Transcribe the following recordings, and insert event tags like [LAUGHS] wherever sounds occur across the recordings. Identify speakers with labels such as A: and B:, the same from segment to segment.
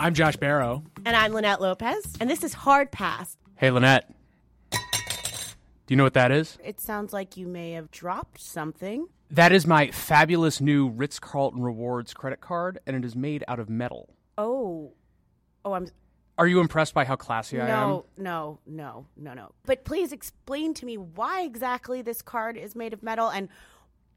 A: I'm Josh Barro.
B: And I'm Linette Lopez. And this is Hard Pass.
A: Hey, Linette. Do you know what that is?
B: It sounds like you may have dropped something.
A: That is my fabulous new Ritz Carlton Rewards credit card, and it is made out of metal.
B: Oh. Oh, I'm.
A: Are you impressed by how classy I am?
B: No, no, no, no, no. But please explain to me why exactly this card is made of metal and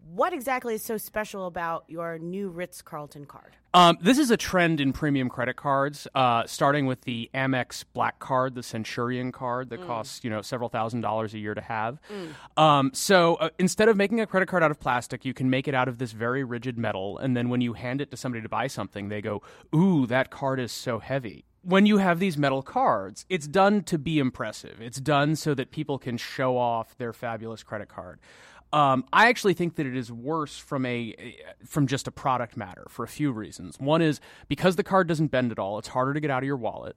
B: what exactly is so special about your new Ritz Carlton card?
A: Um, this is a trend in premium credit cards, uh, starting with the Amex Black Card, the Centurion card that mm. costs you know several thousand dollars a year to have. Mm. Um, so uh, instead of making a credit card out of plastic, you can make it out of this very rigid metal, and then when you hand it to somebody to buy something, they go, "Ooh, that card is so heavy." when you have these metal cards, it's done to be impressive. It's done so that people can show off their fabulous credit card. Um, I actually think that it is worse from a from just a product matter for a few reasons. One is because the card doesn't bend at all; it's harder to get out of your wallet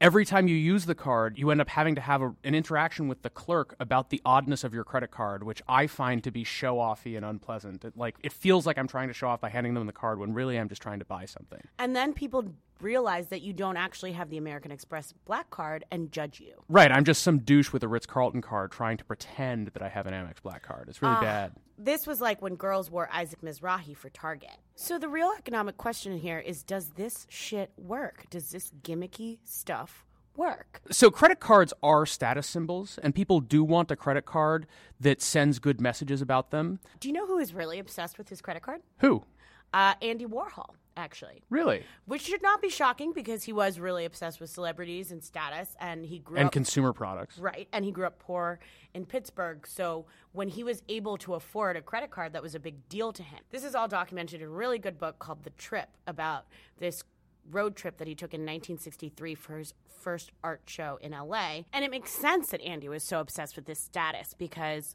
A: every time you use the card, you end up having to have a, an interaction with the clerk about the oddness of your credit card, which I find to be show offy and unpleasant. It, like it feels like I'm trying to show off by handing them the card when really I'm just trying to buy something.
B: And then people realize that you don't actually have the American Express Black Card and judge you.
A: Right, I'm just some douche with a Ritz Carlton card trying to pretend that I have an Amex Black Card. It's really uh, bad.
B: This was like when girls wore Isaac Mizrahi for Target. So the real economic question here is does this shit work? Does this gimmicky stuff work?
A: So credit cards are status symbols and people do want a credit card that sends good messages about them.
B: Do you know who is really obsessed with his credit card?
A: Who?
B: Uh, Andy Warhol actually.
A: Really?
B: Which should not be shocking because he was really obsessed with celebrities and status and he grew
A: and
B: up,
A: consumer products.
B: Right. And he grew up poor in Pittsburgh. So when he was able to afford a credit card, that was a big deal to him. This is all documented in a really good book called The Trip about this road trip that he took in 1963 for his first art show in LA. And it makes sense that Andy was so obsessed with this status because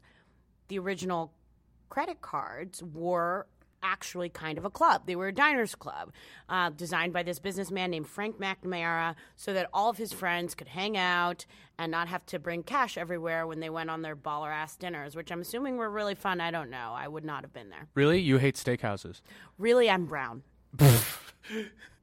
B: the original credit cards were actually kind of a club. They were a diners club uh, designed by this businessman named Frank McNamara so that all of his friends could hang out and not have to bring cash everywhere when they went on their baller ass dinners, which I'm assuming were really fun. I don't know. I would not have been there.
A: Really? You hate steakhouses?
B: Really, I'm brown. [LAUGHS]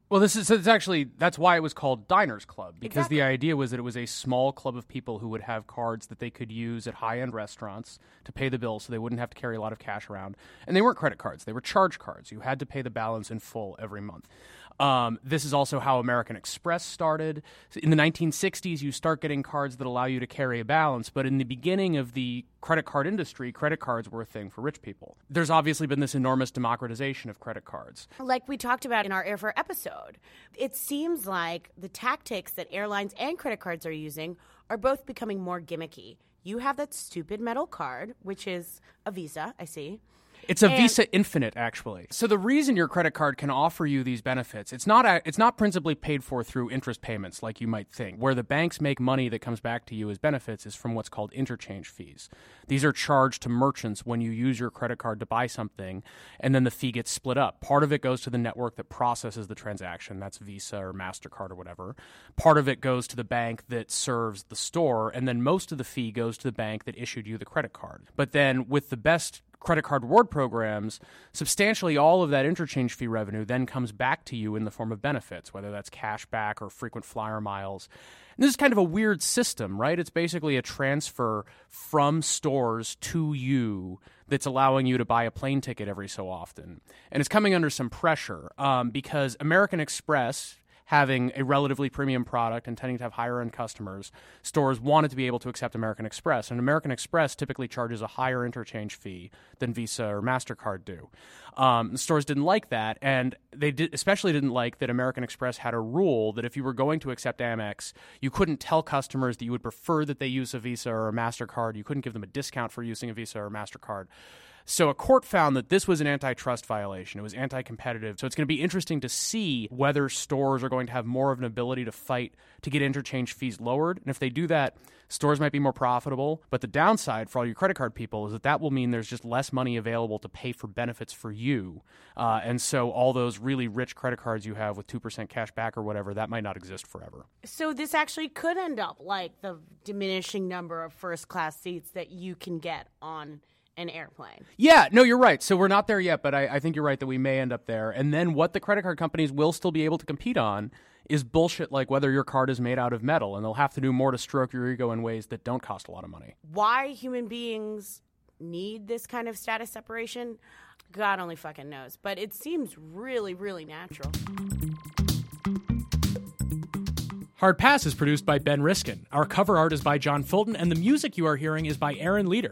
A: Well, this is it's actually that's why it was called Diners Club because exactly. the idea was that it was a small club of people who would have cards that they could use at high-end restaurants to pay the bill so they wouldn't have to carry a lot of cash around. And they weren't credit cards, they were charge cards. You had to pay the balance in full every month. Um, this is also how American Express started. In the 1960s, you start getting cards that allow you to carry a balance, but in the beginning of the credit card industry, credit cards were a thing for rich people. There's obviously been this enormous democratization of credit cards.
B: Like we talked about in our Airfare episode, it seems like the tactics that airlines and credit cards are using are both becoming more gimmicky. You have that stupid metal card, which is a Visa, I see.
A: It's a and Visa Infinite, actually. So the reason your credit card can offer you these benefits, it's not a, it's not principally paid for through interest payments like you might think. Where the banks make money that comes back to you as benefits is from what's called interchange fees. These are charged to merchants when you use your credit card to buy something, and then the fee gets split up. Part of it goes to the network that processes the transaction, that's Visa or Mastercard or whatever. Part of it goes to the bank that serves the store, and then most of the fee goes to the bank that issued you the credit card. But then with the best credit card reward programs, substantially all of that interchange fee revenue then comes back to you in the form of benefits, whether that's cash back or frequent flyer miles. And this is kind of a weird system, right? It's basically a transfer from stores to you that's allowing you to buy a plane ticket every so often. And it's coming under some pressure um, because American Express having a relatively premium product and tending to have higher end customers, stores wanted to be able to accept American Express. And American Express typically charges a higher interchange fee than Visa or MasterCard do. Um, stores didn't like that, and they did, especially didn't like that American Express had a rule that if you were going to accept Amex, you couldn't tell customers that you would prefer that they use a Visa or a MasterCard. You couldn't give them a discount for using a Visa or a MasterCard. So a court found that this was an antitrust violation. It was anti competitive. So it's going to be interesting to see whether stores are going to have more of an ability to fight to get interchange fees lowered. And if they do that, stores might be more profitable. But the downside for all your credit card people is that that will mean there's just less money available to pay for benefits for you. Uh, and so all those really rich credit cards you have with 2% cash back or whatever, that might not exist forever.
B: So this actually could end up like the diminishing number of first class seats that you can get on an airplane.
A: Yeah, no, you're right. So we're not there yet, but I, I think you're right that we may end up there. And then what the credit card companies will still be able to compete on is bullshit like whether your card is made out of metal, and they'll have to do more to stroke your ego in ways that don't cost a lot of money.
B: Why human beings need this kind of status separation, God only fucking knows. But it seems really, really natural.
C: Hard Pass is produced by Ben Riskin. Our cover art is by John Fulton, and the music you are hearing is by Aaron Leader.